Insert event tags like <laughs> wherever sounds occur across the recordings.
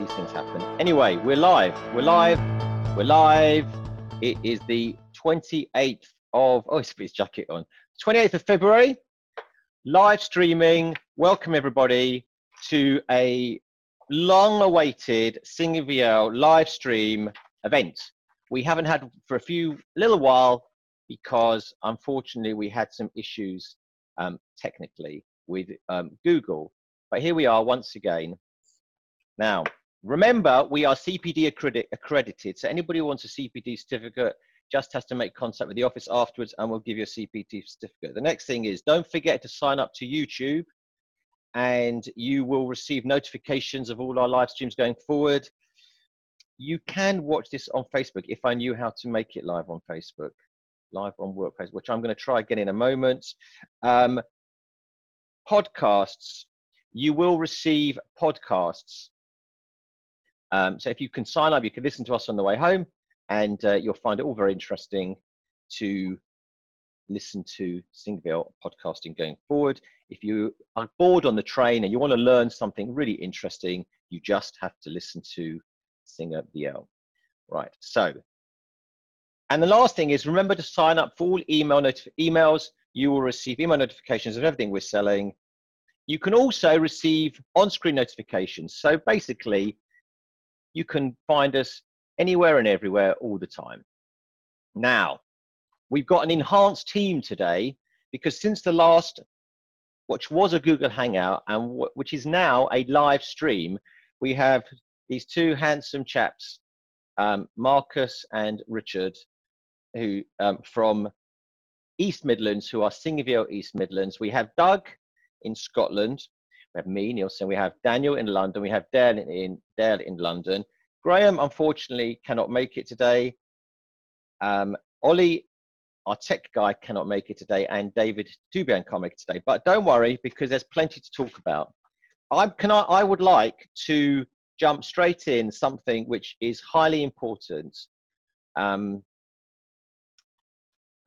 these things happen. Anyway, we're live. We're live. We're live. It is the 28th of, oh, it's his jacket on. 28th of February. Live streaming. Welcome, everybody, to a long awaited Singer Vielle live stream event. We haven't had for a few, little while, because unfortunately we had some issues um, technically with um, Google. But here we are once again. Now, remember, we are CPD accredit accredited. So anybody who wants a CPD certificate just has to make contact with the office afterwards and we'll give you a CPD certificate. The next thing is don't forget to sign up to YouTube and you will receive notifications of all our live streams going forward. You can watch this on Facebook if I knew how to make it live on Facebook, live on WordPress, which I'm going to try again in a moment. Um, podcasts, you will receive podcasts. Um, so if you can sign up, you can listen to us on the way home and uh, you'll find it all very interesting to listen to Singer Vielle podcasting going forward. If you are bored on the train and you want to learn something really interesting, you just have to listen to Singer Vielle. Right, so, and the last thing is remember to sign up for all email emails. You will receive email notifications of everything we're selling. You can also receive on-screen notifications. So basically, you can find us anywhere and everywhere all the time. Now, we've got an enhanced team today because since the last, which was a Google Hangout and which is now a live stream, we have these two handsome chaps, um, Marcus and Richard, who um, from East Midlands, who are Singing East Midlands. We have Doug in Scotland. We have me, Neil Singer. We have Daniel in London. We have Dale in, Dale in London. Graham, unfortunately, cannot make it today. Um, Ollie, our tech guy, cannot make it today, and David Tubian can't make it today. But don't worry, because there's plenty to talk about. I can I, I would like to jump straight in something which is highly important. Um,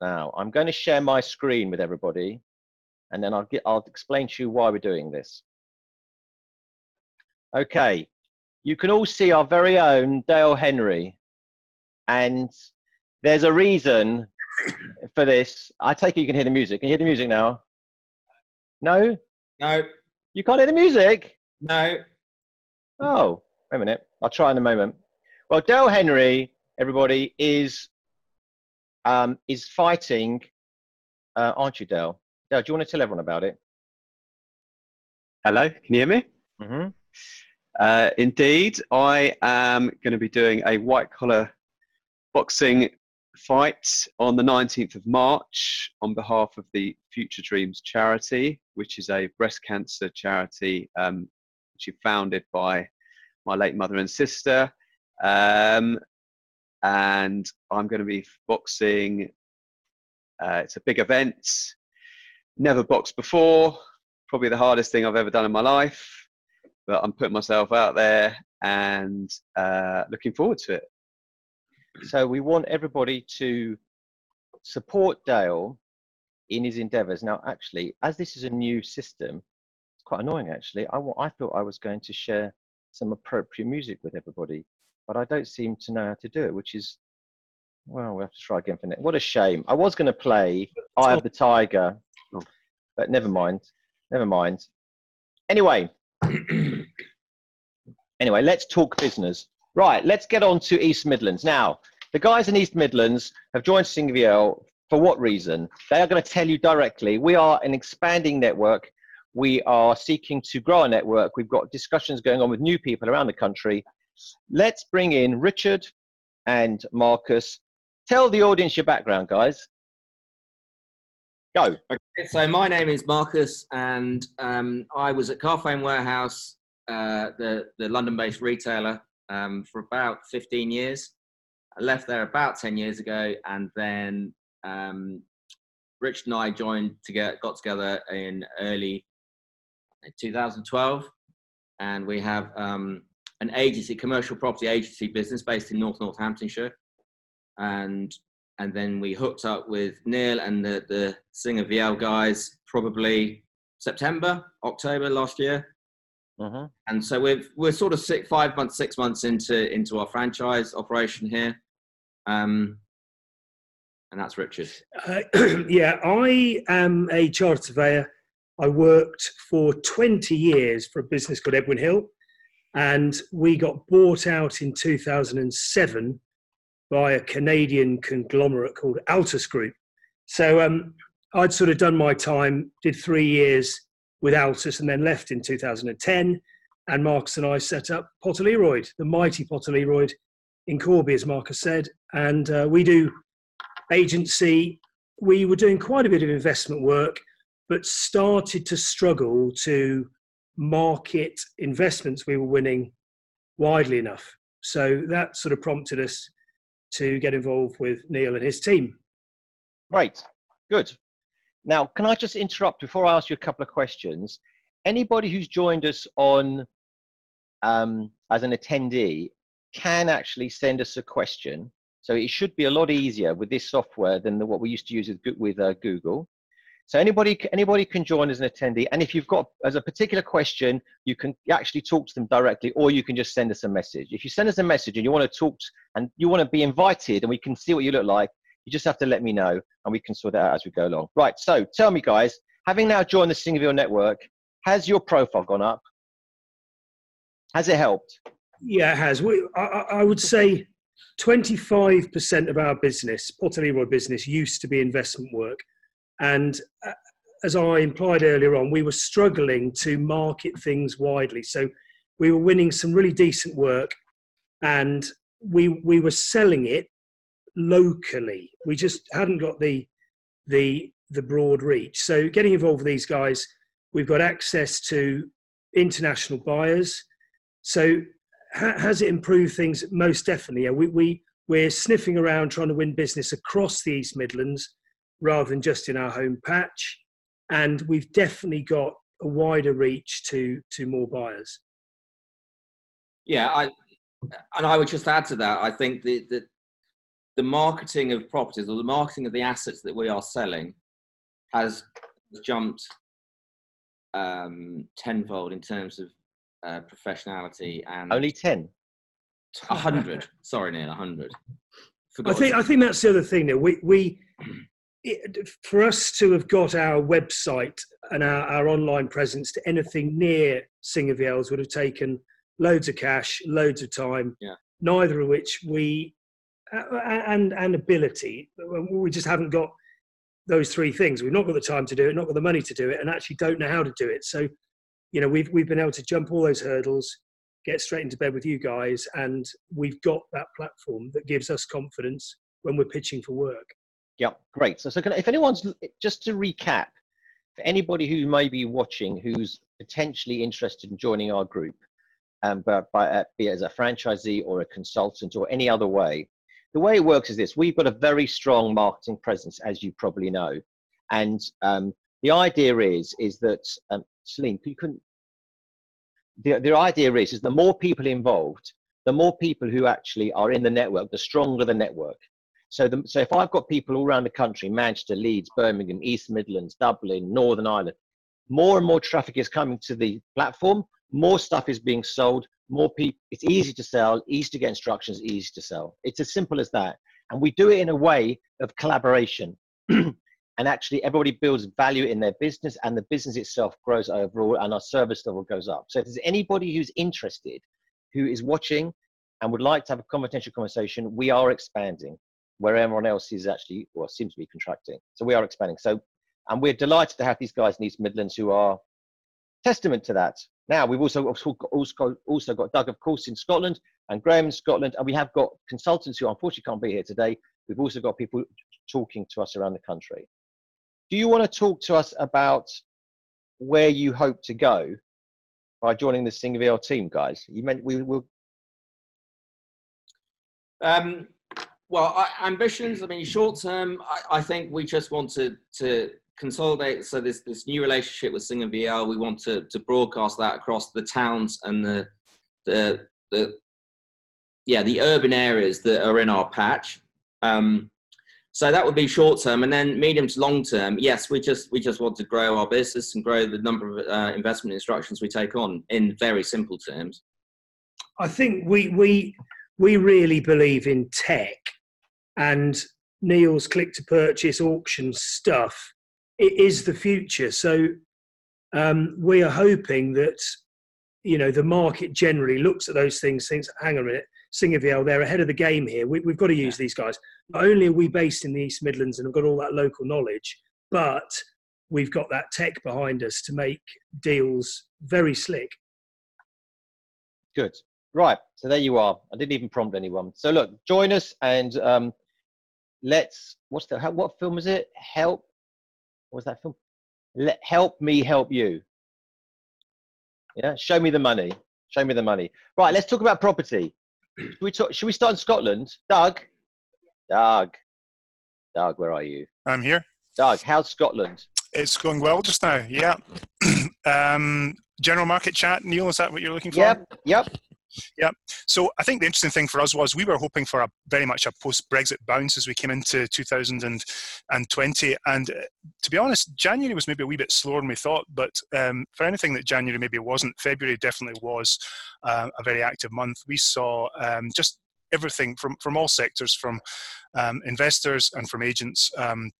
now, I'm going to share my screen with everybody, and then I'll, get, I'll explain to you why we're doing this. Okay, you can all see our very own Dale Henry. And there's a reason for this. I take it you can hear the music. Can you hear the music now? No? No. You can't hear the music? No. Oh, wait a minute. I'll try in a moment. Well, Dale Henry, everybody, is um, is fighting, uh, aren't you, Dale? Dale, do you want to tell everyone about it? Hello, can you hear me? Mm-hmm. Uh, indeed, I am going to be doing a white collar boxing fight on the 19th of March on behalf of the Future Dreams charity, which is a breast cancer charity um, which is founded by my late mother and sister. Um, and I'm going to be boxing. Uh, it's a big event. Never boxed before. Probably the hardest thing I've ever done in my life but I'm putting myself out there and uh, looking forward to it. So we want everybody to support Dale in his endeavours. Now, actually, as this is a new system, it's quite annoying. Actually, I, I thought I was going to share some appropriate music with everybody, but I don't seem to know how to do it, which is well, we'll have to try again for next. What a shame. I was going to play Eye of the Tiger, but never mind. Never mind. Anyway, <clears throat> anyway, let's talk business. Right, let's get on to East Midlands. Now, the guys in East Midlands have joined Singer Vielle for what reason? They are going to tell you directly. We are an expanding network. We are seeking to grow our network. We've got discussions going on with new people around the country. Let's bring in Richard and Marcus. Tell the audience your background, guys. Go. Okay, so my name is Marcus, and um, I was at Carphone Warehouse, uh, the the London-based retailer, um, for about 15 years. I left there about 10 years ago, and then um, Rich and I joined to get got together in early 2012, and we have um, an agency, commercial property agency business based in North Northamptonshire, and and then we hooked up with Neil and the, the Singer Vielle guys probably September, October last year. Mhm. and so we've we're sort of six, five months, six months into into our franchise operation here, um, and that's Richard. Uh, <clears throat> yeah, I am a chartered surveyor. I worked for 20 years for a business called Edwin Hill, and we got bought out in 2007 by a Canadian conglomerate called Altus Group. So um, I'd sort of done my time, did three years with Altus, and then left in 2010. And Marcus and I set up Potter Leroyd, the mighty Potter Leroyd in Corby, as Marcus said. And uh, we do agency. We were doing quite a bit of investment work, but started to struggle to market investments we were winning widely enough. So that sort of prompted us to get involved with Neil and his team. Great, good. Now, can I just interrupt before I ask you a couple of questions? Anybody who's joined us on um, as an attendee can actually send us a question. So it should be a lot easier with this software than the, what we used to use with, with uh, Google. So anybody anybody can join as an attendee, and if you've got as a particular question, you can actually talk to them directly, or you can just send us a message. If you send us a message and you want to talk t- and you want to be invited, and we can see what you look like, you just have to let me know, and we can sort that out as we go along. Right. So tell me, guys, having now joined the Singer Vielle network, has your profile gone up? Has it helped? Yeah, it has. We, I, I would say 25% of our business, Potter Leroy business, used to be investment work. And uh, as I implied earlier on, we were struggling to market things widely. So we were winning some really decent work and we, we were selling it locally. We just hadn't got the, the, the broad reach. So getting involved with these guys, we've got access to international buyers. So ha- has it improved things? Most definitely. Yeah, we, we we're sniffing around trying to win business across the East Midlands rather than just in our home patch, and we've definitely got a wider reach to to more buyers. Yeah, I and I would just add to that. I think the the, the marketing of properties or the marketing of the assets that we are selling has jumped um, tenfold in terms of uh, professionality and Only 10. a hundred. Sorry, Neil, a hundred. I think I think that's the other thing. That we we it, for us to have got our website and our, our online presence to anything near Singer Vielle's would have taken loads of cash, loads of time. Yeah. Neither of which we uh, and and ability. We just haven't got those three things. We've not got the time to do it, not got the money to do it, and actually don't know how to do it. So, you know, we've we've been able to jump all those hurdles, get straight into bed with you guys, and we've got that platform that gives us confidence when we're pitching for work. Yeah, great. So, so can, if anyone's just to recap, for anybody who may be watching who's potentially interested in joining our group, um, but by, uh, be it as a franchisee or a consultant or any other way, the way it works is this: we've got a very strong marketing presence, as you probably know, and um, the idea is is that um, Celine, you couldn't. The, the idea is is the more people involved, the more people who actually are in the network, the stronger the network. So, the, so if I've got people all around the country, Manchester, Leeds, Birmingham, East Midlands, Dublin, Northern Ireland, more and more traffic is coming to the platform, more stuff is being sold, more people, it's easy to sell, easy to get instructions, easy to sell. It's as simple as that. And we do it in a way of collaboration. <clears throat> and actually everybody builds value in their business and the business itself grows overall and our service level goes up. So if there's anybody who's interested, who is watching and would like to have a confidential conversation, we are expanding where everyone else is actually, well, seems to be contracting. So we are expanding. So, and we're delighted to have these guys in East Midlands who are testament to that. Now, we've also also got, also, got Doug, of course, in Scotland, and Graham in Scotland, and we have got consultants who unfortunately can't be here today. We've also got people talking to us around the country. Do you want to talk to us about where you hope to go by joining the Singer Vielle team, guys? You meant we will. Um, well, I, ambitions. I mean, short term, I, I think we just want to to consolidate. So this this new relationship with Singer Vielle, we want to to broadcast that across the towns and the the the yeah the urban areas that are in our patch. Um, So that would be short term, and then medium to long term. Yes, we just we just want to grow our business and grow the number of uh, investment instructions we take on. In very simple terms, I think we we we really believe in tech, and Neil's click to purchase auction stuff. It is the future. So um, we are hoping that you know the market generally looks at those things, thinks, "Hang on a minute, Singer Vielle, they're ahead of the game here. We, have got to use these guys." Not only are we based in the East Midlands and have got all that local knowledge, but we've got that tech behind us to make deals very slick. Good. Right. So there you are. I didn't even prompt anyone. So look, join us and um, let's. What's the what film is it? Help. What was that film? Let help me help you. Yeah. Show me the money. Show me the money. Right. Let's talk about property. Should we talk? Should we start in Scotland? Doug. Doug. Doug, where are you? I'm here. Doug, how's Scotland? It's going well just now. Yeah. <clears throat> um, general market chat, Neil. Is that what you're looking for? Yep. Yep. Yeah. So I think the interesting thing for us was we were hoping for a very much a post-Brexit bounce as we came into 2020. And uh, to be honest, January was maybe a wee bit slower than we thought. But um, for anything that January maybe wasn't, February definitely was uh, a very active month. We saw um, just everything from from all sectors, from um, investors and from agents. Um,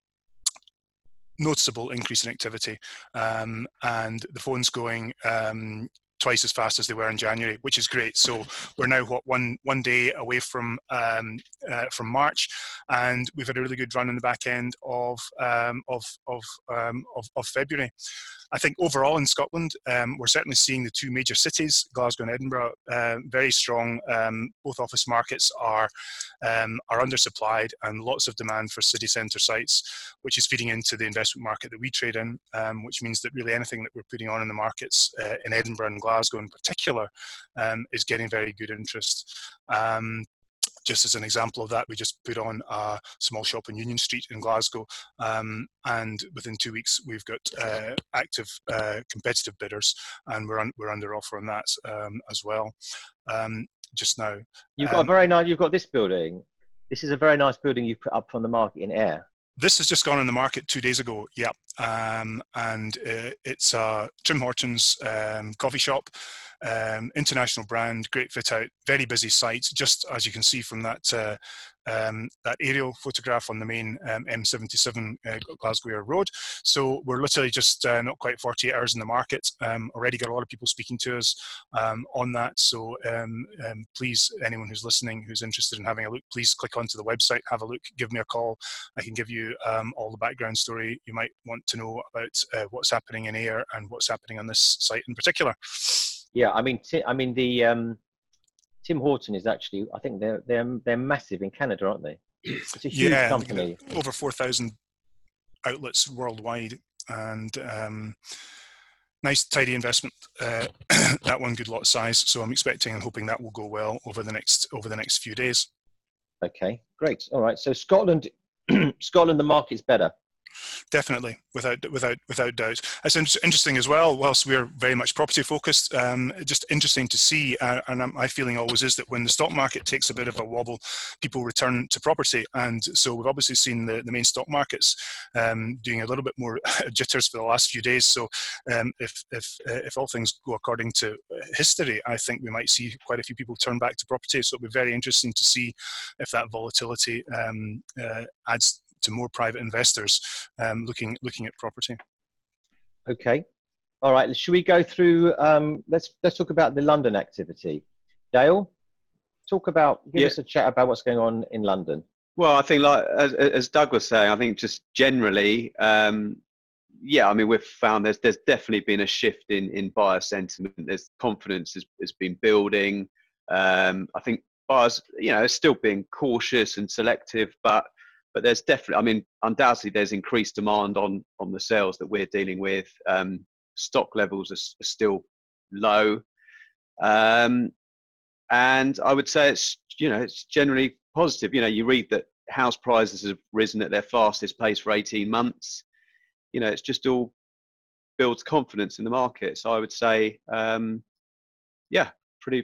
noticeable increase in activity um, and the phones going um, twice as fast as they were in January, which is great. So we're now what one one day away from um, uh, from March, and we've had a really good run in the back end of um, of of, um, of, of February. I think overall in Scotland, um, we're certainly seeing the two major cities, Glasgow and Edinburgh, uh, very strong. Um, both office markets are um, are undersupplied, and lots of demand for city centre sites, which is feeding into the investment market that we trade in. Um, which means that really anything that we're putting on in the markets uh, in Edinburgh and Glasgow in particular um, is getting very good interest. Just as an example of that, we just put on a small shop in Union Street in Glasgow, um, and within two weeks we've got uh, active uh, competitive bidders, and we're un- we're under offer on that um, as well. Um, just now, you've got a um, very nice. You've got this building. This is a very nice building you've put up on the market in Ayr. This has just gone on the market two days ago. Yeah, um, and uh, it's a Tim Hortons um, coffee shop um, international brand, great fit out, very busy site. Just as you can see from that uh, um, that aerial photograph on the main um, M77 uh, Glasgow Road. So we're literally just uh, not quite 48 hours in the market. Um, already got a lot of people speaking to us um, on that. So um, um, please, anyone who's listening who's interested in having a look, please click onto the website, have a look, give me a call. I can give you all the background story you might want to know about uh, what's happening in Ayr and what's happening on this site in particular. Yeah, I mean, I mean the Tim Horton is actually, I think they're they're they're massive in Canada, aren't they? It's a huge yeah, company. Over four thousand outlets worldwide, and um, nice tidy investment. Uh, <coughs> that one good lot size. So I'm expecting and hoping that will go well over the next over the next few days. Okay, great. All right. So Scotland, <coughs> Scotland, the market's better. Definitely, without without without doubt. It's interesting as well. Whilst we're very much property focused, um, just interesting to see. Uh, and my feeling always is that when the stock market takes a bit of a wobble, people return to property. And so we've obviously seen the, the main stock markets um, doing a little bit more <laughs> jitters for the last few days. So um, if if uh, if all things go according to history, I think we might see quite a few people turn back to property. So it'll be very interesting to see if that volatility um, uh, adds to more private investors um, looking looking at property. Okay, all right. Should we go through? Um, let's let's talk about the London activity. Dale, talk about give yeah. us a chat about what's going on in London. Well, I think like as, as Doug was saying, I think just generally, um, yeah, I mean we've found there's there's definitely been a shift in in buyer sentiment. There's confidence has, has been building. Um, I think buyers, you know, are still being cautious and selective, but but there's definitely, I mean, undoubtedly there's increased demand on on the sales that we're dealing with. Um, stock levels are, are still low, um, and I would say it's you know it's generally positive. You know, you read that house prices have risen at their fastest pace for 18 months. You know, it's just all builds confidence in the market. So I would say, um, yeah, pretty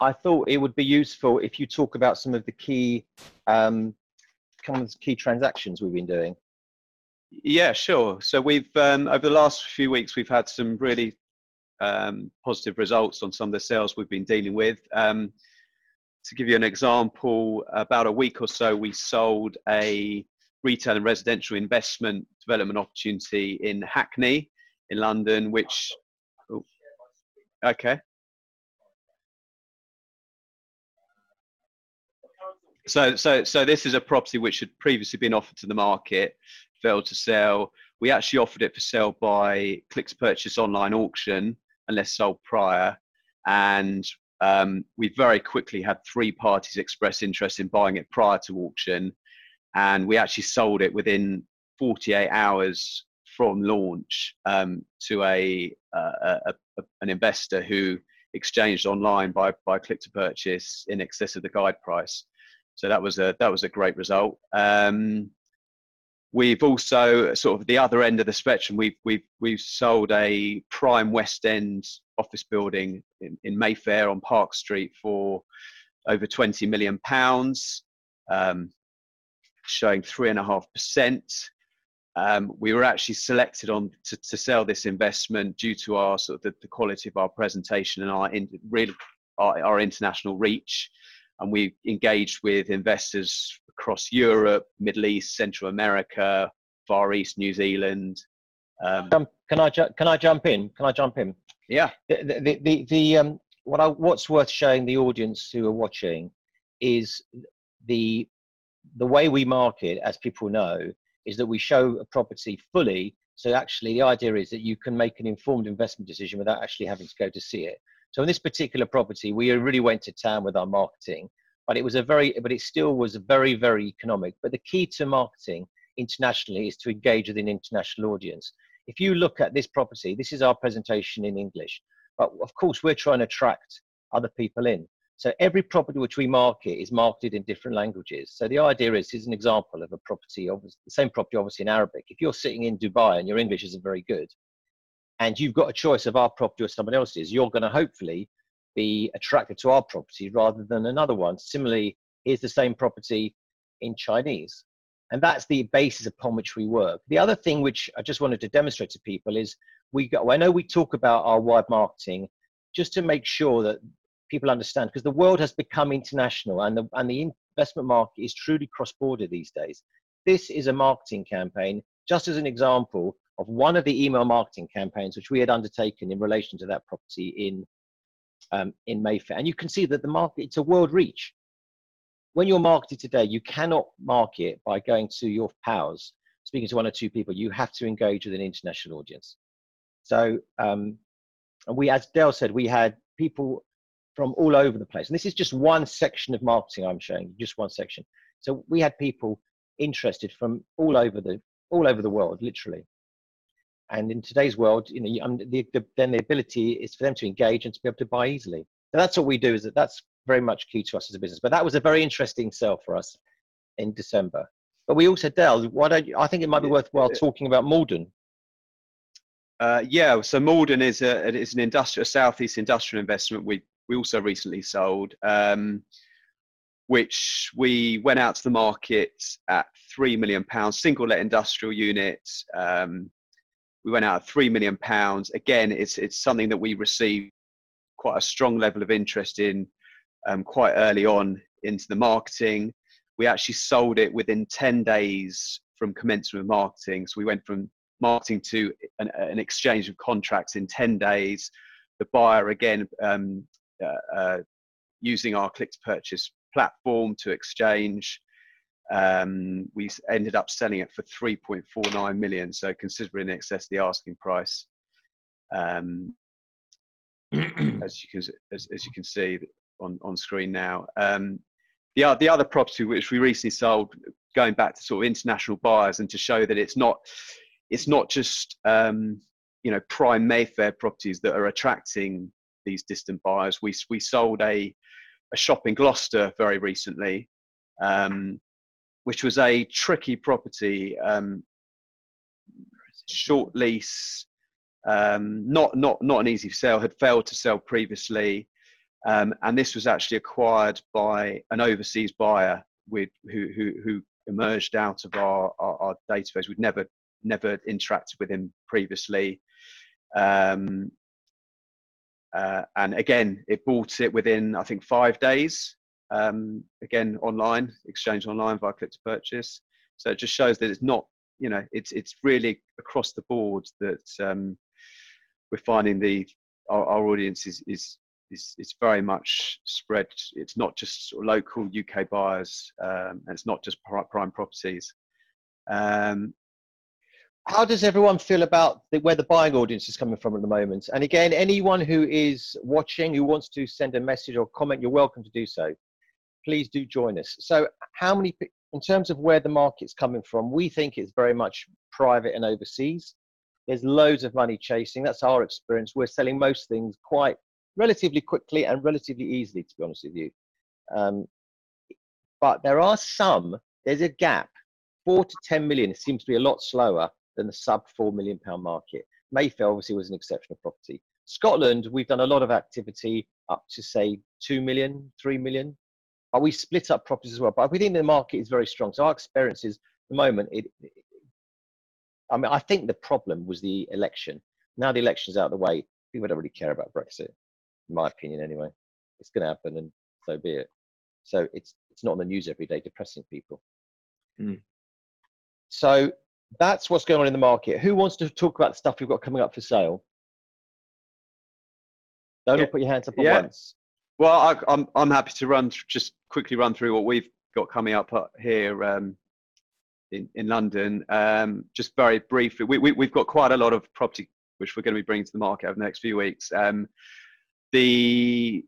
I thought it would be useful if you talk about some of the key, um, kind of key transactions we've been doing. Yeah, sure. So we've um, over the last few weeks we've had some really um, positive results on some of the sales we've been dealing with. Um, to give you an example, about a week or so, we sold a retail and residential investment development opportunity in Hackney in London, which. Oh, okay. So, so, so this is a property which had previously been offered to the market, failed to sell. We actually offered it for sale by click to purchase online auction, unless sold prior, and um, we very quickly had three parties express interest in buying it prior to auction, and we actually sold it within 48 hours from launch um, to a, a, a, an investor who exchanged online by by click to purchase in excess of the guide price. So that was a that was a great result. Um, we've also sort of the other end of the spectrum. We've we've we've sold a prime West End office building in, in Mayfair on Park Street for over 20 million pounds, um, showing three and a half percent. Um, we were actually selected on to, to, sell this investment due to our sort of the, the quality of our presentation and our in, really our, our international reach and we engaged with investors across Europe, Middle East, Central America, Far East, New Zealand. Um, um, can I ju- can I jump in? Can I jump in? Yeah. The the, the, the um, what I, what's worth showing the audience who are watching is the the way we market, as people know, is that we show a property fully. So actually, the idea is that you can make an informed investment decision without actually having to go to see it. So in this particular property, we really went to town with our marketing, but it was a very, but it still was very, very economic. But the key to marketing internationally is to engage with an international audience. If you look at this property, this is our presentation in English, but of course we're trying to attract other people in. So every property which we market is marketed in different languages. So the idea is, is an example of a property, the same property obviously in Arabic. If you're sitting in Dubai and your English isn't very good, and you've got a choice of our property or someone else's, you're going to hopefully be attracted to our property rather than another one. Similarly, here's the same property in Chinese. And that's the basis upon which we work. The other thing which I just wanted to demonstrate to people is we go, I know we talk about our wide marketing just to make sure that people understand because the world has become international and the, and the investment market is truly cross border these days. This is a marketing campaign, just as an example of one of the email marketing campaigns which we had undertaken in relation to that property in um, in Mayfair. And you can see that the market, it's a world reach. When you're marketing today, you cannot market by going to your pals, speaking to one or two people. You have to engage with an international audience. So, um, and we, as Dale said, we had people from all over the place. And this is just one section of marketing I'm showing, just one section. So we had people interested from all over the all over the world, literally. And in today's world, you know, um, the, the, then the ability is for them to engage and to be able to buy easily. So that's what we do. Is that that's very much key to us as a business. But that was a very interesting sell for us in December. But we also, Dale, why don't you, I think it might be worthwhile talking about Maldon. Uh, yeah, so Maldon is a is an industrial southeast industrial investment we we also recently sold, um, which we went out to the market at three million pounds, single let industrial units. Um, we went out at three million pounds. Again, it's it's something that we received quite a strong level of interest in um, quite early on into the marketing. We actually sold it within 10 days from commencement of marketing. So we went from marketing to an, an exchange of contracts in 10 days. The buyer, again, um, uh, uh, using our click to purchase platform to exchange. Um, we ended up selling it for 3.49 million, so considerably in excess of the asking price. Um, <clears throat> as you can as, as, you can see on, on screen now. Um, the, the other property which we recently sold, going back to sort of international buyers and to show that it's not it's not just um, you know prime Mayfair properties that are attracting these distant buyers. We we sold a a shop in Gloucester very recently, um, which was a tricky property, um, short lease, um, not not not an easy sale. Had failed to sell previously. Um, and this was actually acquired by an overseas buyer with, who, who, who emerged out of our, our, our database. We'd never never interacted with him previously. Um, uh, and again, it bought it within I think five days. Um, again, online, exchange online via click to purchase. So it just shows that it's not, you know, it's it's really across the board that um, we're finding the our, our audience is is is, very much spread. It's not just local UK buyers, um, and it's not just prime properties. Um, how does everyone feel about the, where the buying audience is coming from at the moment? And again, anyone who is watching who wants to send a message or comment, you're welcome to do so. Please do join us. So, how many, in terms of where the market's coming from, we think it's very much private and overseas. There's loads of money chasing. That's our experience. We're selling most things quite relatively quickly and relatively easily, to be honest with you. Um, but there are some, there's a gap. Four to 10 million seems to be a lot slower than the sub four million pound market. Mayfair obviously was an exceptional property. Scotland, we've done a lot of activity up to say 2 million, 3 million. But we split up properties as well. But we think the market is very strong. So our experience is the moment it, it I mean, I think the problem was the election. Now the election's out of the way, people don't really care about Brexit, in my opinion anyway. It's gonna happen and so be it. So it's it's not on the news every day depressing people. Mm. So that's what's going on in the market. Who wants to talk about the stuff we've got coming up for sale? Don't yeah. put your hands up at yeah. once. Well, I, am I'm, I'm happy to run just quickly run through what we've got coming up here um, in in London. Um, just very briefly, we, we have got quite a lot of property which we're going to be bringing to the market over the next few weeks. Um, the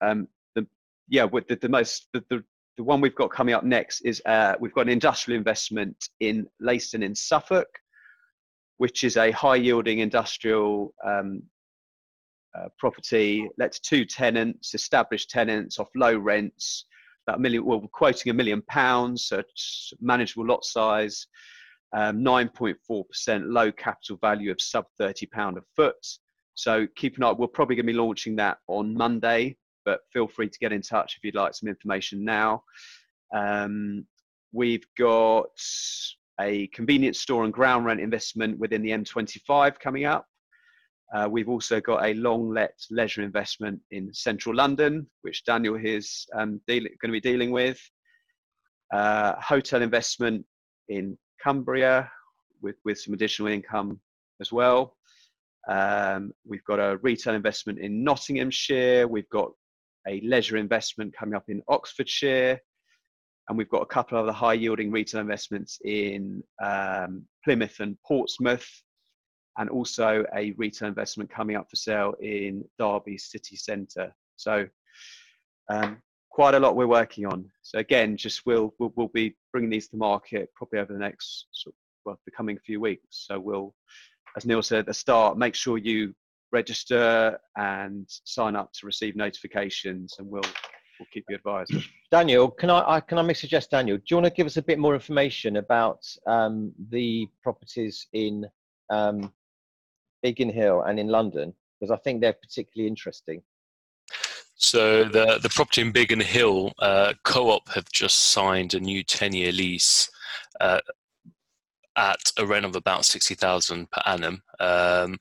um, the yeah, with the, the most the, the the one we've got coming up next is uh, we've got an industrial investment in Leiston in Suffolk, which is a high yielding industrial um, uh, property. Let to two tenants, established tenants off low rents. About a million, well, we're quoting a million pounds, so manageable lot size, um, 9.4% low capital value of sub 30 pound a foot. So keep an eye. We're probably going to be launching that on Monday but feel free to get in touch if you'd like some information now. Um, we've got a convenience store and ground rent investment within the M25 coming up. Uh, we've also got a long let leisure investment in central London, which Daniel is um, going to be dealing with. Uh, hotel investment in Cumbria with, with some additional income as well. Um, we've got a retail investment in Nottinghamshire. We've got a leisure investment coming up in Oxfordshire, and we've got a couple of other high yielding retail investments in um, Plymouth and Portsmouth, and also a retail investment coming up for sale in Derby city centre. So, um, quite a lot we're working on. So again, just we'll, we'll, we'll be bringing these to market probably over the next well the coming few weeks. So we'll, as Neil said at the start, make sure you register and sign up to receive notifications, and we'll we'll keep you advised. Daniel, can I, I can I suggest Daniel? Do you want to give us a bit more information about um, the properties in um, Biggin Hill and in London? Because I think they're particularly interesting. So the the property in Biggin Hill, uh, Co-op have just signed a new ten year lease. Uh, at a rent of about 60,000 per annum. Um,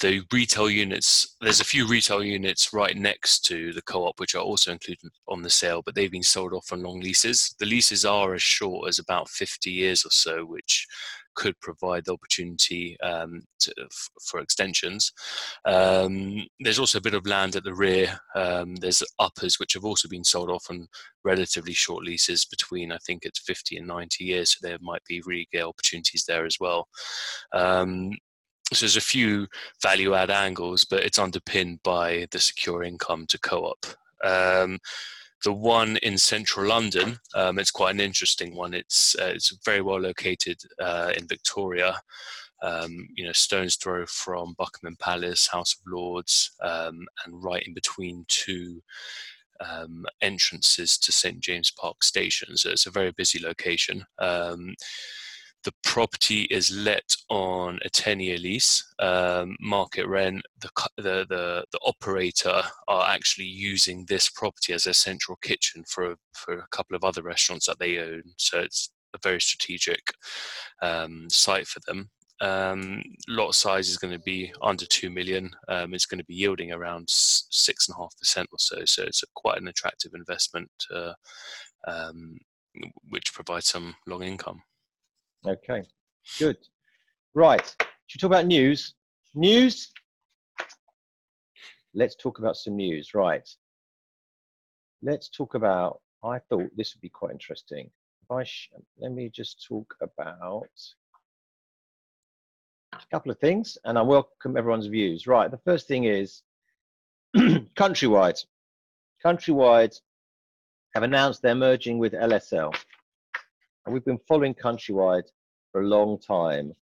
the retail units, there's a few retail units right next to the co-op which are also included on the sale, but they've been sold off on long leases. The leases are as short as about 50 years or so, which could provide the opportunity um, to, for extensions. Um, there's also a bit of land at the rear. Um, there's uppers which have also been sold off on relatively short leases between I think it's 50 and 90 years, so there might be good opportunities there as well. Um, so there's a few value add angles, but it's underpinned by the secure income to co-op. Um, the one in central London, um, it's quite an interesting one. It's uh, it's very well located uh, in Victoria. Um, you know, stone's throw from Buckingham Palace, House of Lords, um, and right in between two um, entrances to St James Park Station. So it's a very busy location. Um, the property is let on a 10-year lease, um, market rent. The, the the the operator are actually using this property as a central kitchen for for a couple of other restaurants that they own. So it's a very strategic um, site for them. Um, lot size is going to be under two million. Um, it's going to be yielding around six and a half percent or so. So it's a, quite an attractive investment, uh, which provides some long income. Okay, good. Right, should we talk about news? News. Let's talk about some news. Right. Let's talk about. I thought this would be quite interesting. If I let me just talk about a couple of things and I welcome everyone's views. Right, the first thing is <clears throat> Countrywide. Countrywide have announced they're merging with LSL. And we've been following Countrywide for a long time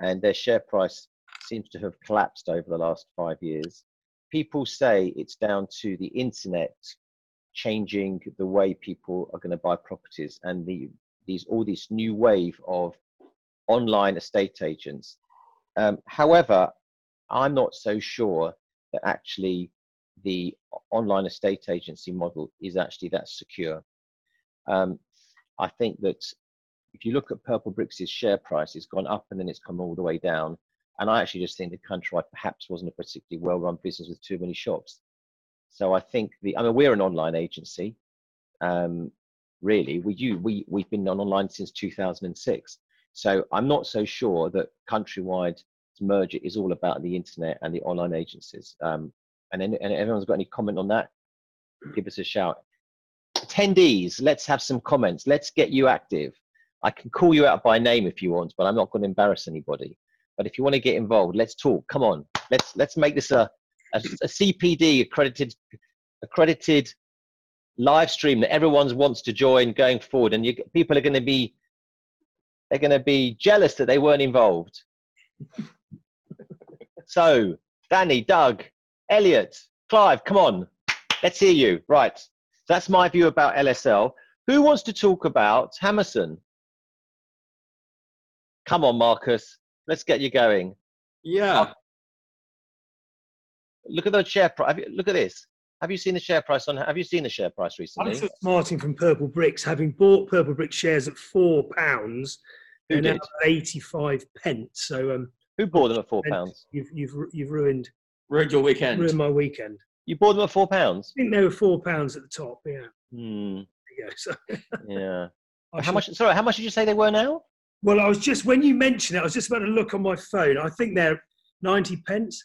and their share price seems to have collapsed over the last five years. People say it's down to the internet changing the way people are going to buy properties and the these all this new wave of online estate agents um, however, I'm not so sure that actually the online estate agency model is actually that secure. Um, I think that if you look at Purplebricks' share price, it's gone up and then it's come all the way down. And I actually just think the Countrywide perhaps wasn't a particularly well-run business with too many shops. So I think the, I mean, we're an online agency. Um, really, we you we we've been on online since 2006. So I'm not so sure that Countrywide merger is all about the internet and the online agencies. Um, and, and everyone's got any comment on that? Give us a shout. Attendees, let's have some comments. Let's get you active. I can call you out by name if you want, but I'm not going to embarrass anybody. But if you want to get involved, let's talk. Come on, let's let's make this a a, a CPD accredited accredited live stream that everyone wants to join going forward, and you, people are going to be they're going to be jealous that they weren't involved. <laughs> so, Danny, Doug, Elliot, Clive, come on, let's hear you. Right, that's my view about LSL. Who wants to talk about Hammerson? Come on, Marcus, let's get you going. Yeah. Look at the share price. Look at this. Have you seen the share price on? Have you seen the share price recently? I'm Martin from Purplebricks, having bought Purple Brick shares at four pounds, they're now 85 pence. So um, who bought them at four pounds? You've you've you've ruined ruined your weekend. Ruined my weekend. You bought them at four pounds. I think they were four pounds at the top. Yeah. Hmm. Yeah. So. yeah. <laughs> how much? Sorry, how much did you say they were now? Well, I was just when you mentioned it, I was just about to look on my phone. I think they're ninety pence.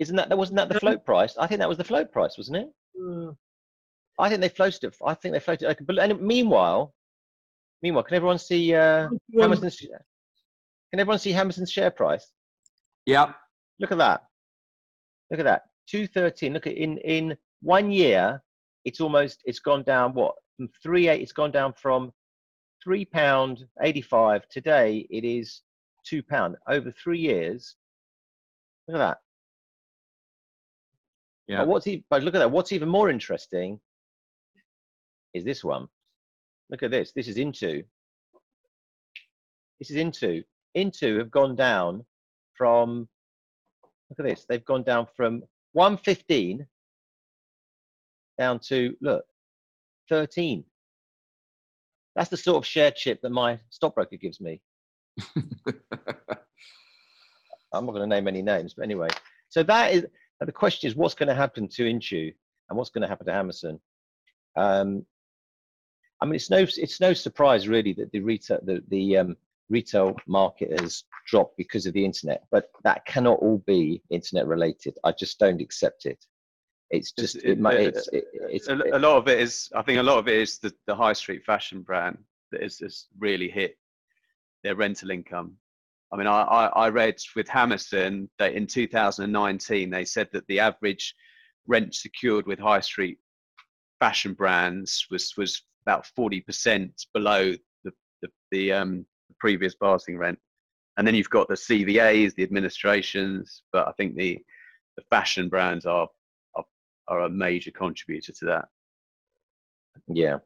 Isn't that that wasn't that the float price? I think that was the float price, wasn't it? Uh, I think they floated it. I think they floated. It. But and meanwhile, meanwhile, can everyone see uh, Hammerson's? Can everyone see Hammerson's share price? Yeah. Look at that. Look at that. 213. Look at in in one year, it's almost it's gone down what from three eight. It's gone down from three pound eighty five. Today it is two pound over three years. Look at that. Yeah. But what's but look at that. What's even more interesting is this one. Look at this. This is Intu. This is Intu. Intu have gone down from, look at this, they've gone down from 115 down to, look, 13. That's the sort of share chip that my stockbroker gives me. <laughs> I'm not going to name any names, but anyway. So that is the question is what's going to happen to Intu and what's going to happen to Hammerson. Um, I mean, it's no it's no surprise really that the retail the the um, retail market has dropped because of the internet, but that cannot all be internet related. I just don't accept it. It's just it, it's, it, it's, a, a, lot of it is. I think a lot of it is the, the high street fashion brand that has just really hit their rental income. I mean, I, I, I read with Hammerson that in 2019 they said that the average rent secured with high street fashion brands was was about 40% below the the, the um, previous passing rent. And then you've got the CVAs, the administrations, but I think the the fashion brands are are, are a major contributor to that. Yeah.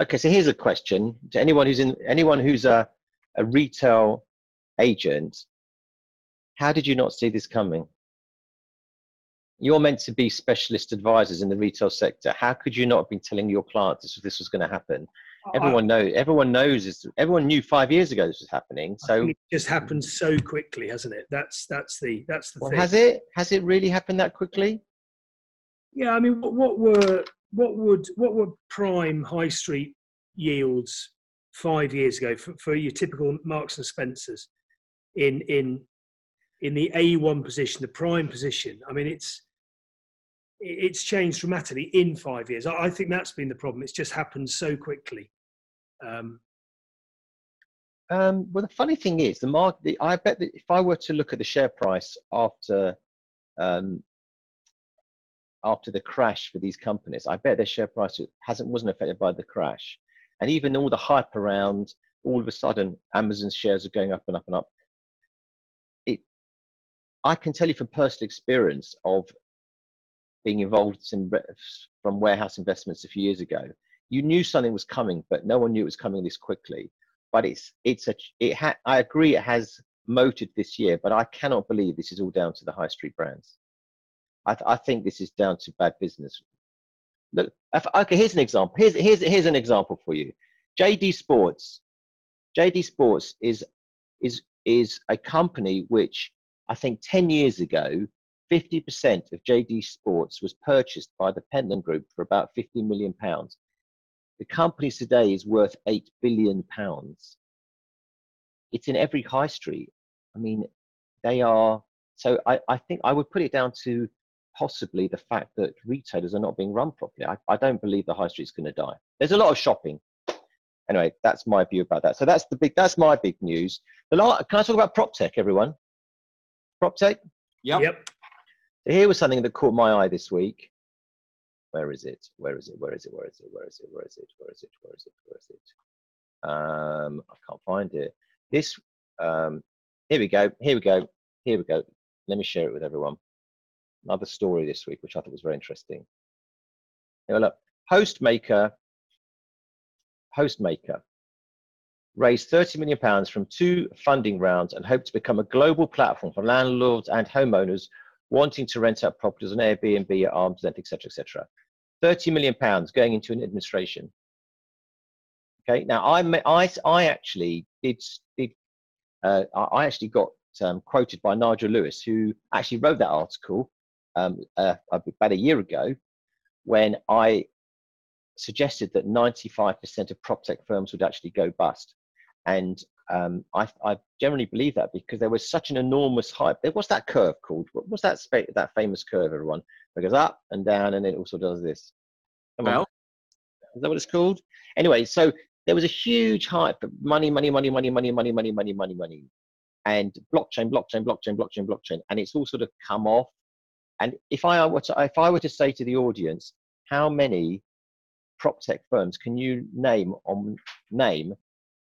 Okay, so here's a question to anyone who's in anyone who's a a retail agent, how did you not see this coming? You're meant to be specialist advisors in the retail sector. How could you not have been telling your clients this, this was going to happen? Oh, everyone knows. Everyone knows this. Everyone knew five years ago this was happening. So it just happened so quickly, hasn't it? That's that's the that's the well, thing. has it? Has it really happened that quickly? Yeah, I mean, what, what were what would what were prime high street yields five years ago for, for your typical Marks and Spencers in in in the A1 position, the prime position? I mean, it's it's changed dramatically in five years. I, I think that's been the problem. It's just happened so quickly. Um, Um, well, the funny thing is, the market. I bet that if I were to look at the share price after um, after the crash for these companies, I bet their share price hasn't wasn't affected by the crash, and even all the hype around. All of a sudden, Amazon's shares are going up and up and up. It, I can tell you from personal experience of being involved in, from warehouse investments a few years ago. You knew something was coming, but no one knew it was coming this quickly but it's it's a it ha, I agree it has motored this year, but I cannot believe this is all down to the high street brands. I, th- I think this is down to bad business. Look, if, okay, here's an example. Here's here's here's an example for you. JD Sports. JD Sports is is is a company which I think 10 years ago, 50% of JD Sports was purchased by the Pentland Group for about 50 million pounds. The company today is worth eight billion pounds. It's in every high street. I mean, they are. So I, I think I would put it down to possibly the fact that retailers are not being run properly. I, I don't believe the high street's going to die. There's a lot of shopping. Anyway, that's my view about that. So that's the big. That's my big news. The lot, can I talk about prop tech, everyone? Prop tech. Yep. Yep. So here was something that caught my eye this week. Where is it? Where is it? Where is it? Where is it? Where is it? Where is it? Where is it? Where is it? Where is it? Um, I can't find it. This. Um, here we go. Here we go. Here we go. Let me share it with everyone. Another story this week, which I thought was very interesting. Here, look. Hostmaker. Hostmaker raised 30 million pounds from two funding rounds and hope to become a global platform for landlords and homeowners wanting to rent out properties on Airbnb at arm's length, etc., etc. 30 million pounds going into an administration. Okay, now I, I, I actually did, did uh, I actually got um, quoted by Nigel Lewis, who actually wrote that article um, uh, about a year ago when I suggested that 95% of prop tech firms would actually go bust. And um, I, I, generally believe that because there was such an enormous hype. What's that curve called? What, what's that that famous curve, everyone? It goes up and down, and it also does this. Come Well. on. Is that what it's called? Anyway, so there was a huge hype of money, money, money, money, money, money, money, money, money, money, and blockchain, blockchain, blockchain, blockchain, blockchain, and it's all sort of come off. And if I were to, if I were to say to the audience, how many prop tech firms can you name on name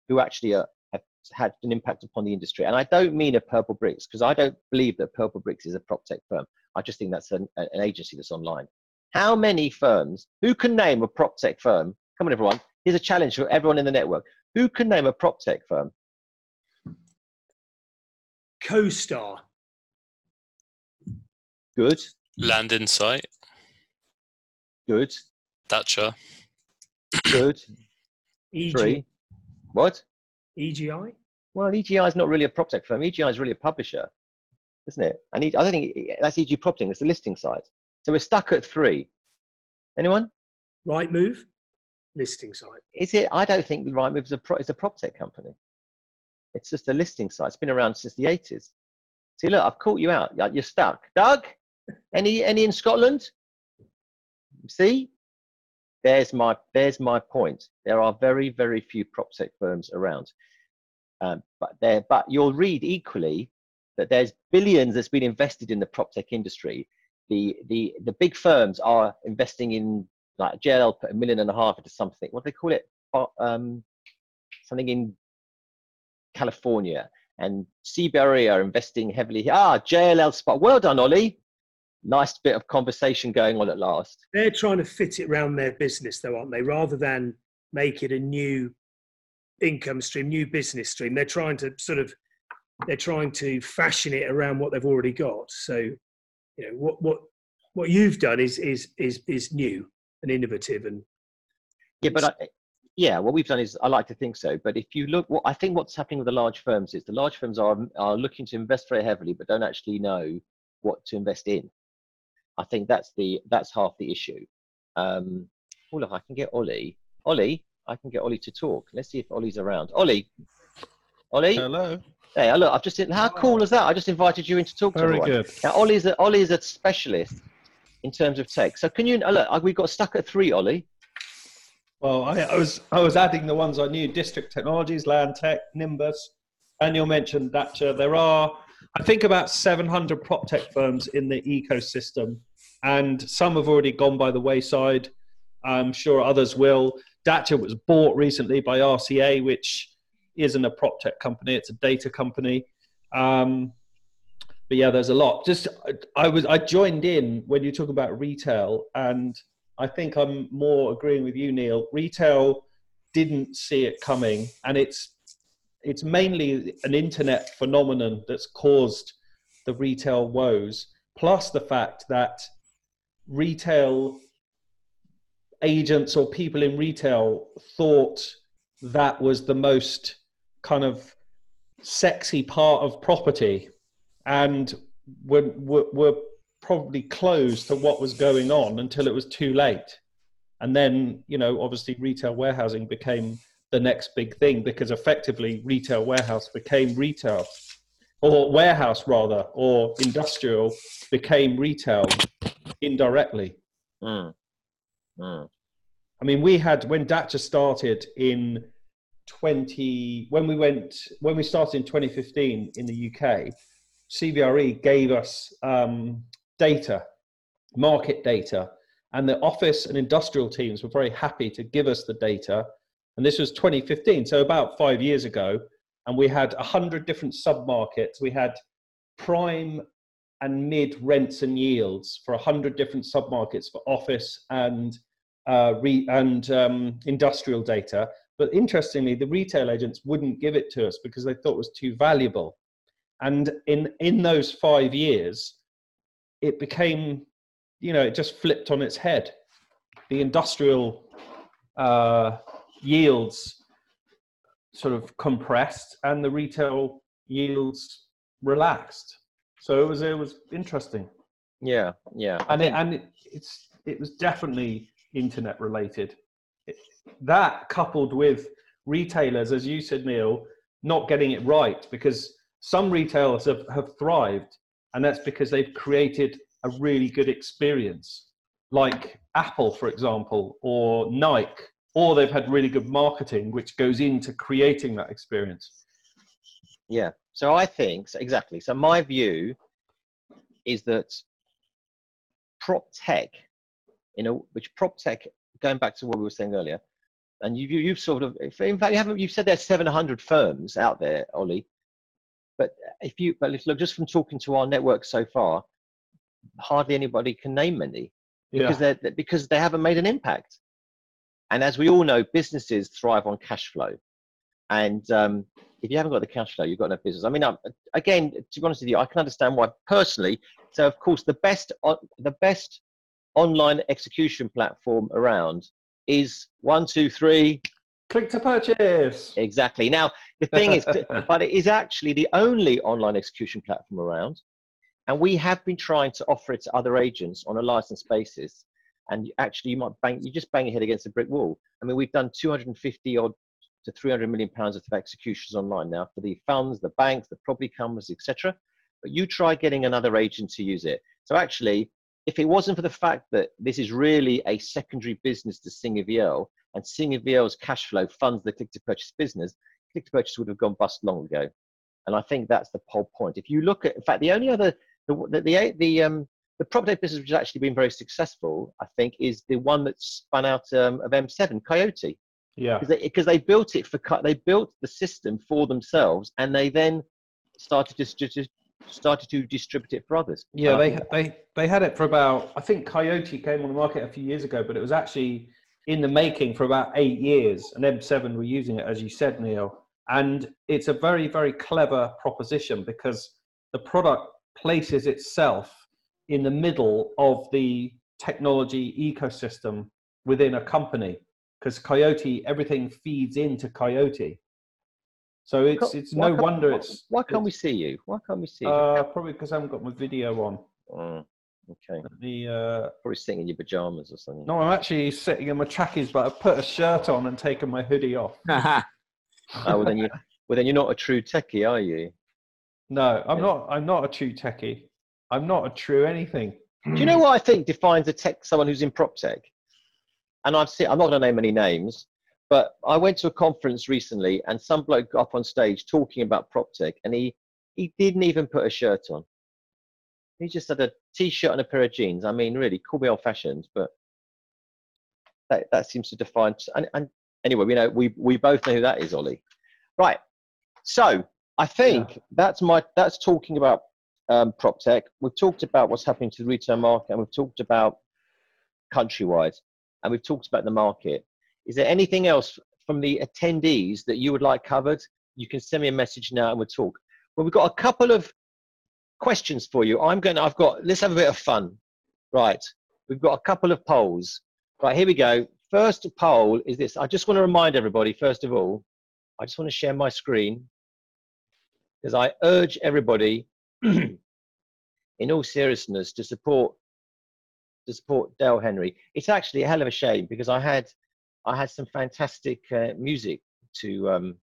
who actually are, have had an impact upon the industry? And I don't mean a Purplebricks because I don't believe that Purplebricks is a prop tech firm. I just think that's an, an agency that's online. How many firms? Who can name a prop tech firm? Come on, everyone. Here's a challenge for everyone in the network. Who can name a prop tech firm? CoStar. Good, Land Insight, good, Datscha. good. <clears throat> EG, Three. What? EGI. Well, EGI is not really a prop tech firm. EGI is really a publisher, isn't it? And E- I don't think that's EG Propting. It's the listing site. So we're stuck at three. Anyone? Rightmove. Listing site. Is it? I don't think the Rightmove is a pro, is a prop tech company. It's just a listing site. It's been around since the 80s. See, look, I've caught you out. You're- You're stuck. Doug, any any in Scotland? See, there's my there's my point. There are very very few prop tech firms around, um, but there but you'll read equally that there's billions that's been invested in the prop tech industry. The the the big firms are investing in like JLL put a million and a half into something. What do they call it? Um, something in California. And CBRE are investing heavily. Ah, JLL Spark. Well done, Ollie. Nice bit of conversation going on at last. They're trying to fit it around their business, though, aren't they? Rather than make it a new income stream, new business stream. They're trying to sort of they're trying to fashion it around what they've already got. So, you know, what what what you've done is is is is new and innovative and Yeah, but I, yeah, what we've done is I like to think so. But if you look, what I think what's happening with the large firms is the large firms are are looking to invest very heavily, but don't actually know what to invest in. I think that's the that's half the issue. Um, oh look, I can get Ollie. Ollie, I can get Ollie to talk. Let's see if Ollie's around. Ollie, Ollie. Hello. Hey, look, I've just how cool is that? I just invited you in to talk to Very everyone. good. Now, Ollie's a, Ollie's a specialist in terms of tech. So can you uh, look? uh, We got stuck at three, Ollie. Well, I, I was I was adding the ones I knew: District Technologies, LandTech, Nimbus. Daniel mentioned that uh, there are, I think, about 700 prop tech firms in the ecosystem, and some have already gone by the wayside. I'm sure others will. Datscha was bought recently by RCA, which isn't a prop tech company; it's a data company. Um, but yeah, there's a lot. Just I was I joined in when you talk about retail, and I think I'm more agreeing with you, Neil. Retail didn't see it coming, and it's it's mainly an internet phenomenon that's caused the retail woes. Plus the fact that retail agents or people in retail thought that was the most kind of sexy part of property and were, were, were probably closed to what was going on until it was too late. And then, you know, obviously retail warehousing became the next big thing because effectively retail warehouse became retail or warehouse rather, or industrial became retail indirectly. Mm. Mm. I mean, we had when Datscha started in 20 when we went when we started in 2015 in the UK, CBRE gave us um, data, market data, and the office and industrial teams were very happy to give us the data. And this was 2015, so about five years ago. And we had 100 different sub-markets. We had prime and mid rents and yields for 100 different sub-markets for office and uh, re- and um, industrial data. But interestingly, the retail agents wouldn't give it to us because they thought it was too valuable. And in in those five years, it became, you know, it just flipped on its head. The industrial uh, yields sort of compressed, and the retail yields relaxed. So it was it was interesting, Yeah, yeah. And it, and it, it's it was definitely internet related. It, that coupled with retailers, as you said, Neil, not getting it right because some retailers have, have thrived, and that's because they've created a really good experience, like Apple, for example, or Nike, or they've had really good marketing, which goes into creating that experience. Yeah. So I think so exactly. So my view is that prop tech, you know, which prop tech, going back to what we were saying earlier, and you, you you've sort of, if- in fact, you haven't. You've said there's 700 firms out there, Ollie. But if you, but if look, just from talking to our network so far, hardly anybody can name many because they're they're- because they haven't made an impact. And as we all know, businesses thrive on cash flow. And um, if you haven't got the cash flow, you've got no business. I mean, um, again, to be honest with you, I can understand why personally. So, of course, the best on, the best online execution platform around is one, two, three, Click to purchase. exactly. Now, the thing is, <laughs> but it is actually the only online execution platform around, and we have been trying to offer it to other agents on a license basis. And actually, you might bang, you just bang your head against a brick wall. I mean, we've done 250 odd to 300 million pounds of executions online now for the funds, the banks, the property companies, etc. But you try getting another agent to use it. So actually, if it wasn't for the fact that this is really a secondary business to Singer Vielle, and Singer Vielle's cash flow funds the click to purchase business, click to purchase would have gone bust long ago. And I think that's the whole point. If you look at, in fact, the only other, the the the, the um the prop tech business which has actually been very successful, I think, is the one that spun out um, of M7, Coyote Yeah. because they, they built it for they built the system for themselves and they then started to just, started to distribute it for others Yeah, they they they had it for about. I think Coyote came on the market a few years ago, but it was actually in the making for about eight years, and M7 were using it, as you said, Neil. And it's a very, very clever proposition because the product places itself in the middle of the technology ecosystem within a company because Coyote, everything feeds into Coyote. So it's it's Why no can't- wonder why- it's Why can't we see you? Why can't we see you? uh, probably because I haven't got my video on. Oh, okay. The uh, Probably sitting in your pajamas or something. no, I'm actually sitting in my trackies, but I've put a shirt on and taken my hoodie off. Oh, <laughs> well then you. <laughs> Well then you're not a true techie, are you? No, I'm Yeah. not. I'm not a true techie. I'm not a true anything. Do you know what I think defines a tech someone who's in prop tech? And I've seen I'm not going to name any names, but I went to a conference recently and some bloke got up on stage talking about prop tech and he he didn't even put a shirt on. He just had a t-shirt and a pair of jeans. I mean, really, call me old-fashioned, but that that seems to define. And, and anyway, we know we we both know who that is, Ollie. Right. So I think that's my that's talking about um, prop tech. We've talked about what's happening to the retail market, and we've talked about countrywide, and we've talked about the market. Is there anything else from the attendees that you would like covered? You can send me a message now, and we'll talk. Well, we've got a couple of questions for you. I'm going. to I've got. Let's have a bit of fun. Right. We've got a couple of polls. Right. Here we go. First poll is this. I just want to remind everybody. First of all, I just want to share my screen because I urge everybody, <clears throat> in all seriousness, to support to support Dale Henry. It's actually a hell of a shame because I had I had some fantastic uh, music to um,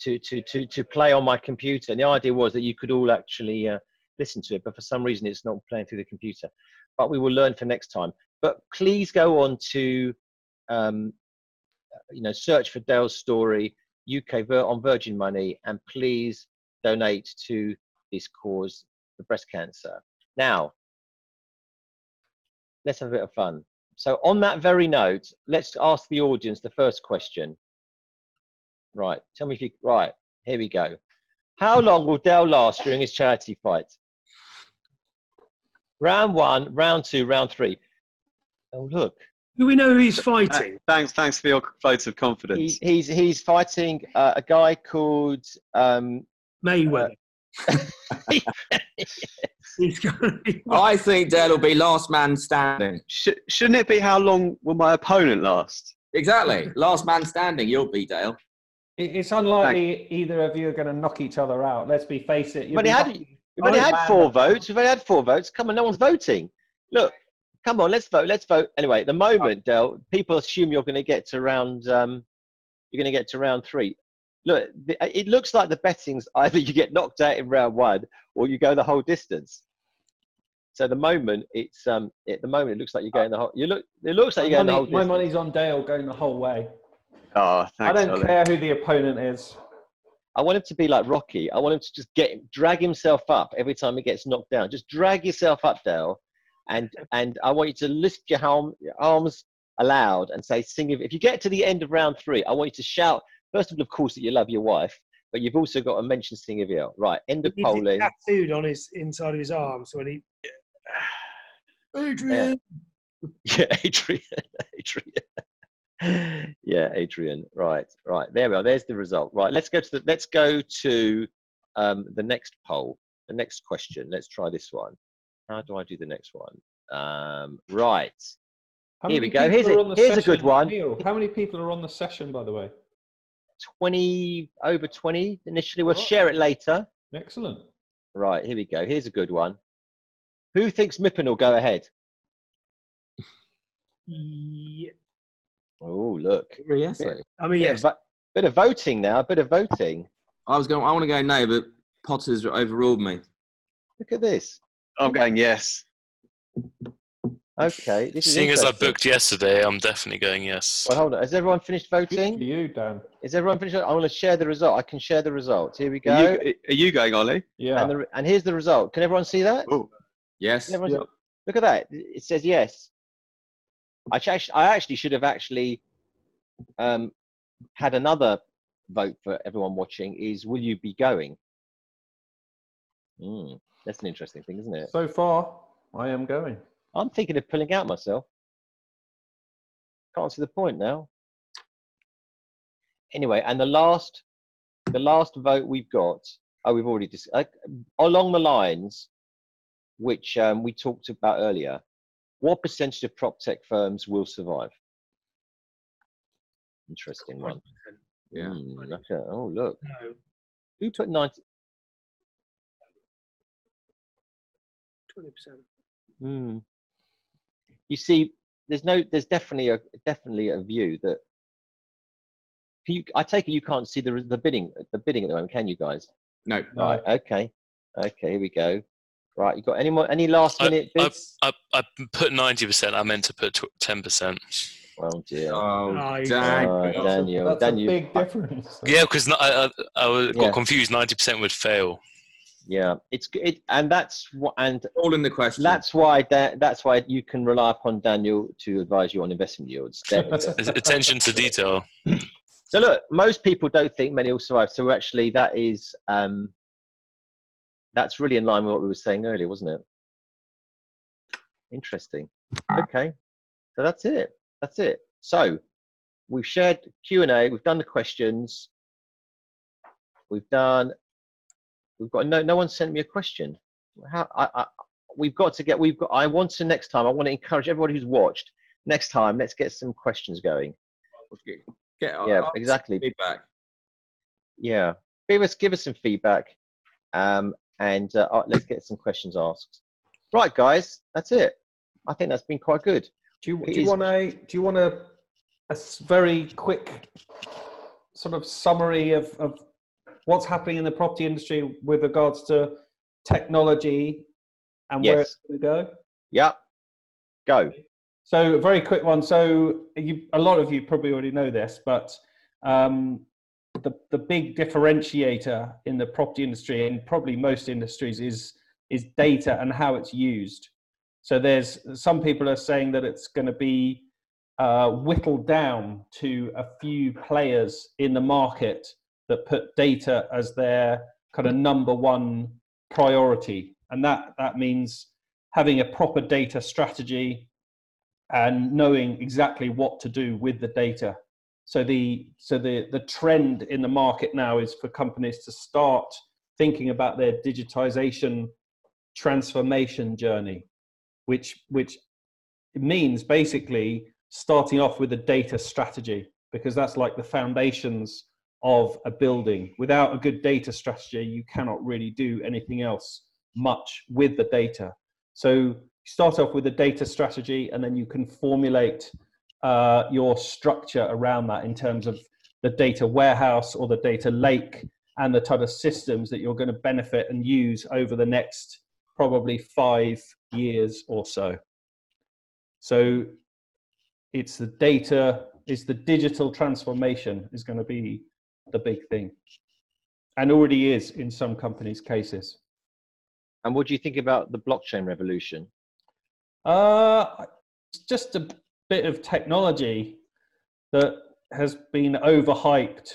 to to to to play on my computer, and the idea was that you could all actually uh, listen to it, but for some reason it's not playing through the computer. But we will learn for next time. But please go on to um, you know search for Dale's story UK on Virgin Money, and please donate to this cause for breast cancer. Now, let's have a bit of fun. So, on that very note, let's ask the audience the first question. Right, tell me if you. Right, here we go. How long will Dell last during his charity fight? Round one, round two, round three. Oh, look, Do we know who he's Uh, fighting? Thanks, thanks for your vote of confidence. he, he's he's fighting uh, a guy called um, Mayweather. He's going to be. I think Dale will be last man standing. Sh- shouldn't it be how long will my opponent last? Exactly. Last man standing, you'll be Dale. It- It's unlikely either of you are going to knock each other out. Let's be face it. you'll But be he had- lucky- We've only had four votes. We've only had four votes. Come on, no one's voting. Look, come on, let's vote. Let's vote. Anyway, at the moment, Del, people assume you're going to get to round. Um, you're going to get to round three. Look, it looks like the betting's <laughs> either you get knocked out in round one or you go the whole distance. So the moment, it's um, at the moment it looks like you're going the whole. You look. It looks like My, you're going the whole my distance. money's on Dale going the whole way. Oh, thanks, I don't Ollie. care who the opponent is. I want him to be like Rocky. I want him to just get drag himself up every time he gets knocked down. Just drag yourself up, Dale, and and I want you to lift your, arm, your arms aloud and say, "Sing." If if you get to the end of round three, I want you to shout. First of all, of course, that you love your wife, but you've also got to mention "Singer Vielle." Right. End of He's it polling. tattooed on his inside of his arms when he. <sighs> Adrian. <laughs> Yeah, Adrian. <laughs> Adrian. yeah, Adrian. Right, right. There we are. There's the result. Right. Let's go to the. Let's go to um, the next poll. The next question. Let's try this one. How do I do the next one? Um, right. How Here we go. Here's a- here's a good one. How many people are on the session, by the way? Twenty over twenty initially. We'll Right. share it later. Excellent. Right. Here we go. Here's a good one. Who thinks MIPIM will go ahead? Yeah. Oh, look. Yes. Bit, I mean, bit yes. of bit of voting now. A bit of voting. I was going. I want to go no, but Potter's overruled me. Look at this. I'm going yes. Okay. This is Seeing as I booked yesterday, I'm definitely going yes. Well, hold on. Has everyone finished Good voting? for you, Dan. Is everyone finished? I want to share the result. I can share the results. Here we go. Are you, are you going, Ollie? Yeah. and, the, and here's the result. Can everyone see that? Oh, Yes. Can everyone see- Look at that. It says yes. I actually, I actually should have actually um, had another vote for everyone watching. Is will you be going? Hmm, that's an interesting thing, isn't it? So far, I am going. I'm thinking of pulling out myself. Can't see the point now. Anyway, and the last, the last vote we've got. Oh, we've already dis- uh, along the lines which um, we talked about earlier. What percentage of prop tech firms will survive? Interesting one. Yeah. Look at- oh, look. No, Who put 90? 20%. Hmm. You see, there's no, there's definitely a definitely a view that. Can you, I take it you can't see the the bidding the bidding at the moment, can you guys? No. No. Right. Okay. Okay. Here we go. Right. You got any more any last I- minute bids? I, I put 90%. I meant to put 10%. well, dear. Oh, Oh, dang. Oh, That's a- Daniel, That's Daniel. a big difference. Yeah, because I, I, I was- got Yeah. confused. 90% would fail. Yeah. It's g- it, and that's what and All in the question. that's why that that's why you can rely upon Daniel to advise you on investment yields. <laughs> Definitely. Attention to detail. So look, most people don't think many will survive. So actually, that is um, that's really in line with what we were saying earlier, wasn't it? Interesting. Okay, so that's it. That's it. So we've shared Q and A. We've done the questions. We've done. We've got no. No one sent me a question. How I, I we've got to get. We've got. I want to next time. I want to encourage everybody who's watched. Next time, let's get some questions going. Get, Yeah, ask exactly. Feedback. Yeah, give us give us some feedback, um, and uh, uh, let's get some questions asked. Right, guys, that's it. I think that's been quite good. Do you, It do you want a do you want a a very quick sort of summary of, of what's happening in the property industry with regards to technology and where it's going to go? Yeah, go. So a very quick one. So you, a lot of you probably already know this, but um, the the big differentiator in the property industry and probably most industries is is data and how it's used. So there's some people are saying that it's going to be uh, whittled down to a few players in the market that put data as their kind of number one priority, and that that means having a proper data strategy and knowing exactly what to do with the data. So the so the the trend in the market now is for companies to start thinking about their digitization transformation journey, which which means basically starting off with a data strategy because that's like the foundations of a building. Without a good data strategy, you cannot really do anything else much with the data. So start off with a data strategy and then you can formulate uh, your structure around that in terms of the data warehouse or the data lake and the type of systems that you're going to benefit and use over the next probably five years or so. So it's the data, it's the digital transformation is going to be the big thing and already is in some companies' cases. And what do you think about the blockchain revolution? Uh, it's just a bit of technology that has been overhyped.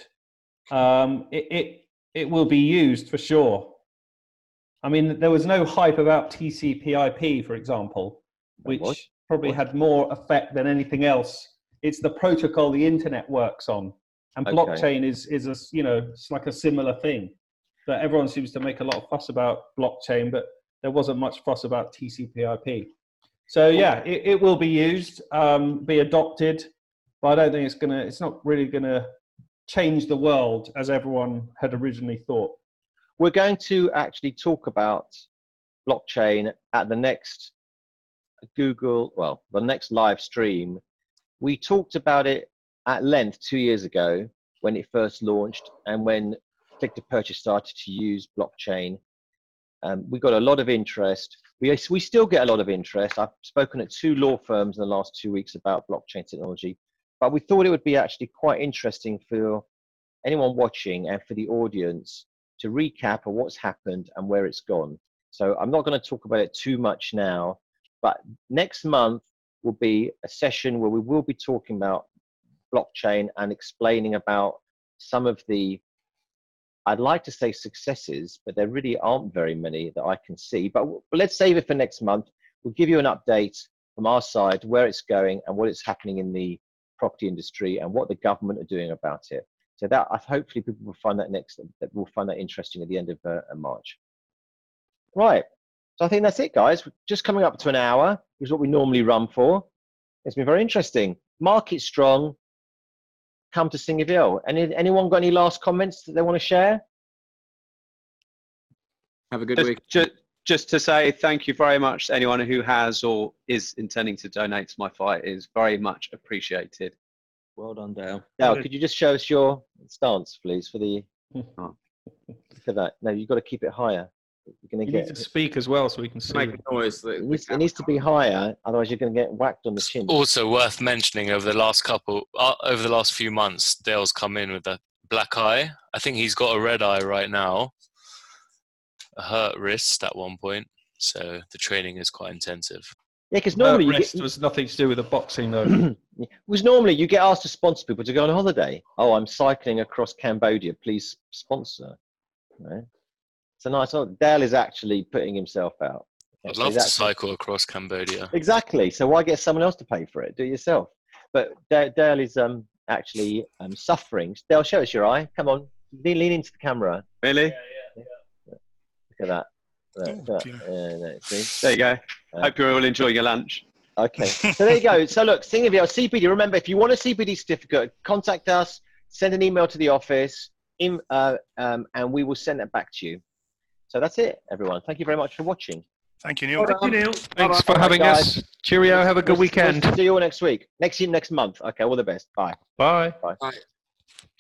Um, it, it it will be used for sure. I mean, there was no hype about TCP/IP, for example, which probably Was? had more effect than anything else. It's the protocol the internet works on, and Okay. blockchain is is a you know it's like a similar thing. That everyone seems to make a lot of fuss about blockchain, but there wasn't much fuss about TCP/IP. So yeah, it, it will be used, um, be adopted, but I don't think it's gonna. It's not really gonna change the world as everyone had originally thought. We're going to actually talk about blockchain at the next Google, well, the next live stream. We talked about it at length two years ago when it first launched and when Click to Purchase started to use blockchain. Um, we got a lot of interest. We, we still get a lot of interest. I've spoken at two law firms in the last two weeks about blockchain technology, but we thought it would be actually quite interesting for anyone watching and for the audience to recap of what's happened and where it's gone. So I'm not going to talk about it too much now, but next month will be a session where we will be talking about blockchain and explaining about some of the I'd like to say successes, but there really aren't very many that I can see. But, let's save it for next month. We'll give you an update from our side, where it's going and what it's happening in the property industry and what the government are doing about it. So that hopefully people will find that next that will find that interesting at the end of uh, March. Right. So I think that's it, guys. We're just coming up to an hour, is what we normally run for. It's been very interesting. Market strong. Come to Singer Vielle. Any anyone got any last comments that they want to share? Have a good Just, week. ju- just to say thank you very much to anyone who has or is intending to donate to my fight is very much appreciated. Well done, Dale. Now, could you just show us your stance, please, for the Oh. <laughs> for that? No, you've got to keep it higher. You're going You to need to speak as well so we can see. Make a noise. That It needs, it needs to be higher, otherwise you're going to get whacked on the chin. Also worth mentioning over the last couple, uh, over the last few months, Dale's come in with a black eye. I think he's got a red eye right now, a hurt wrist at one point. So the training is quite intensive. Yeah, because Her normally you wrist get, was nothing to do with the boxing though. <clears throat> was normally you get asked to sponsor people to go on holiday. Oh, I'm cycling across Cambodia. Please sponsor. Right? It's a nice. Oh, Dale is actually putting himself out. I'd So love he's to actually- cycle across Cambodia. Exactly. So why get someone else to pay for it? Do it yourself. But Da- Dale is um actually um suffering. Dale, show us your eye. Come on, lean, lean into the camera. Really? Yeah, yeah. Look at that. Look, Oh, look. Yeah, no, see? There you go. Uh, Hope you're all enjoying your lunch. Okay. So there you go. So look, Singer Vielle CPD. Remember, if you want a CPD certificate, contact us. Send an email to the office, in, uh, um, and we will send it back to you. So that's it, everyone. Thank you very much for watching. Thank you, Neil. Thank you, Neil. Thanks for Bye-bye, having guys. us. Cheerio. Have a good We'll- we'll weekend. See you all next week. Next year, next month. Okay. All the best. Bye. Bye. Bye. Bye.